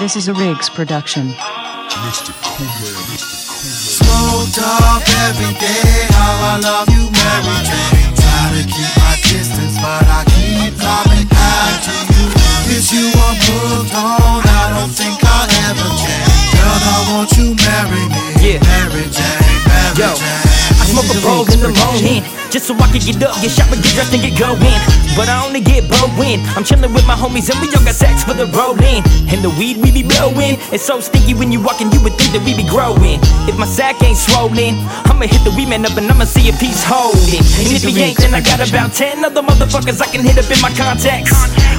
This is a Riggs production. Mr. Cool Man, Mr. Cool Man. Smoked up every day, how I love you, smoke a bowl in the morning just so I can get up, get shot, get dressed, and get going. But I only get blowin'. I'm chillin' with my homies and we all got sex for the rollin'. And the weed we be blowin', it's so stinky when you walkin', you would think that we be growin'. If my sack ain't swollen, I'ma hit the weed man up and I'ma see if he's holding. And if he ain't, then I got about ten other motherfuckers I can hit up in my contacts.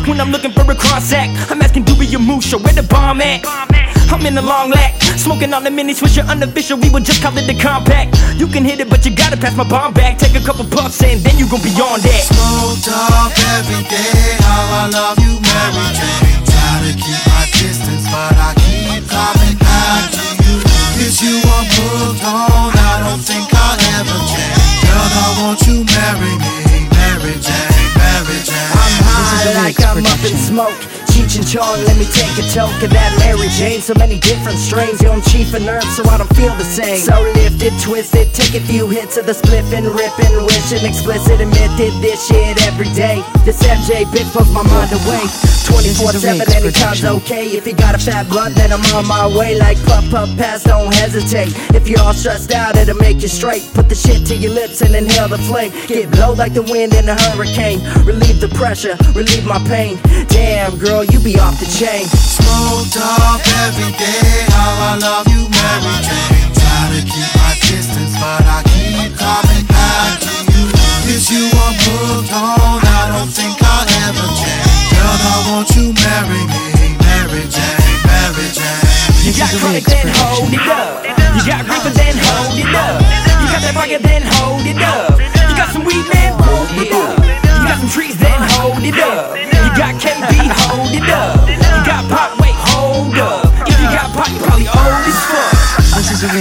When I'm looking for a cross act, I'm asking Dewey your Musha, where the bomb at? I'm in the long lack, smoking on the mini switcher, unofficial. We would just call it the compact. You can hit it, but you gotta pass my bomb back. Take a couple puffs and then you gon' be on that. Smoked up every day, how I love you, Mary Jane. Try to keep my distance, but I keep coming back to you. It's you I'm hooked on, I don't think I'll ever change. Girl, I want you marry me, Mary Jane, Mary Jane. I'm high This is a like I'm up in production. smoke. Cheech and Chong, let me take a toke of that Mary Jane. So many different strains, yo, I'm chief of nerves, so I don't feel the same. So lifted, twisted, take a few hits of the spliffin', rippin', wishing explicit, admitted this shit every day. This MJ bitch blows my mind away. 24 7, anytime's okay. If you got a fat blunt, then I'm on my way. Like puff, puff, pass, don't hesitate. If you're all stressed out, it'll make you straight. Put the shit to your lips and inhale the flame. Get blow like the wind in a hurricane. Relieve the pressure, relieve my pain. Damn, girl, you be off the chain. Smoked up every day, how I love you, Mary Jane. Try to keep my distance, but I keep coming back to you. It's you I'm hooked on, I don't think I'll ever change. Girl, I want you marry me, Mary Jane, Mary Jane. You got is a chronic, Riggs then hold it up. You got reefer, then hold it up. You got that rocket, then hold it up.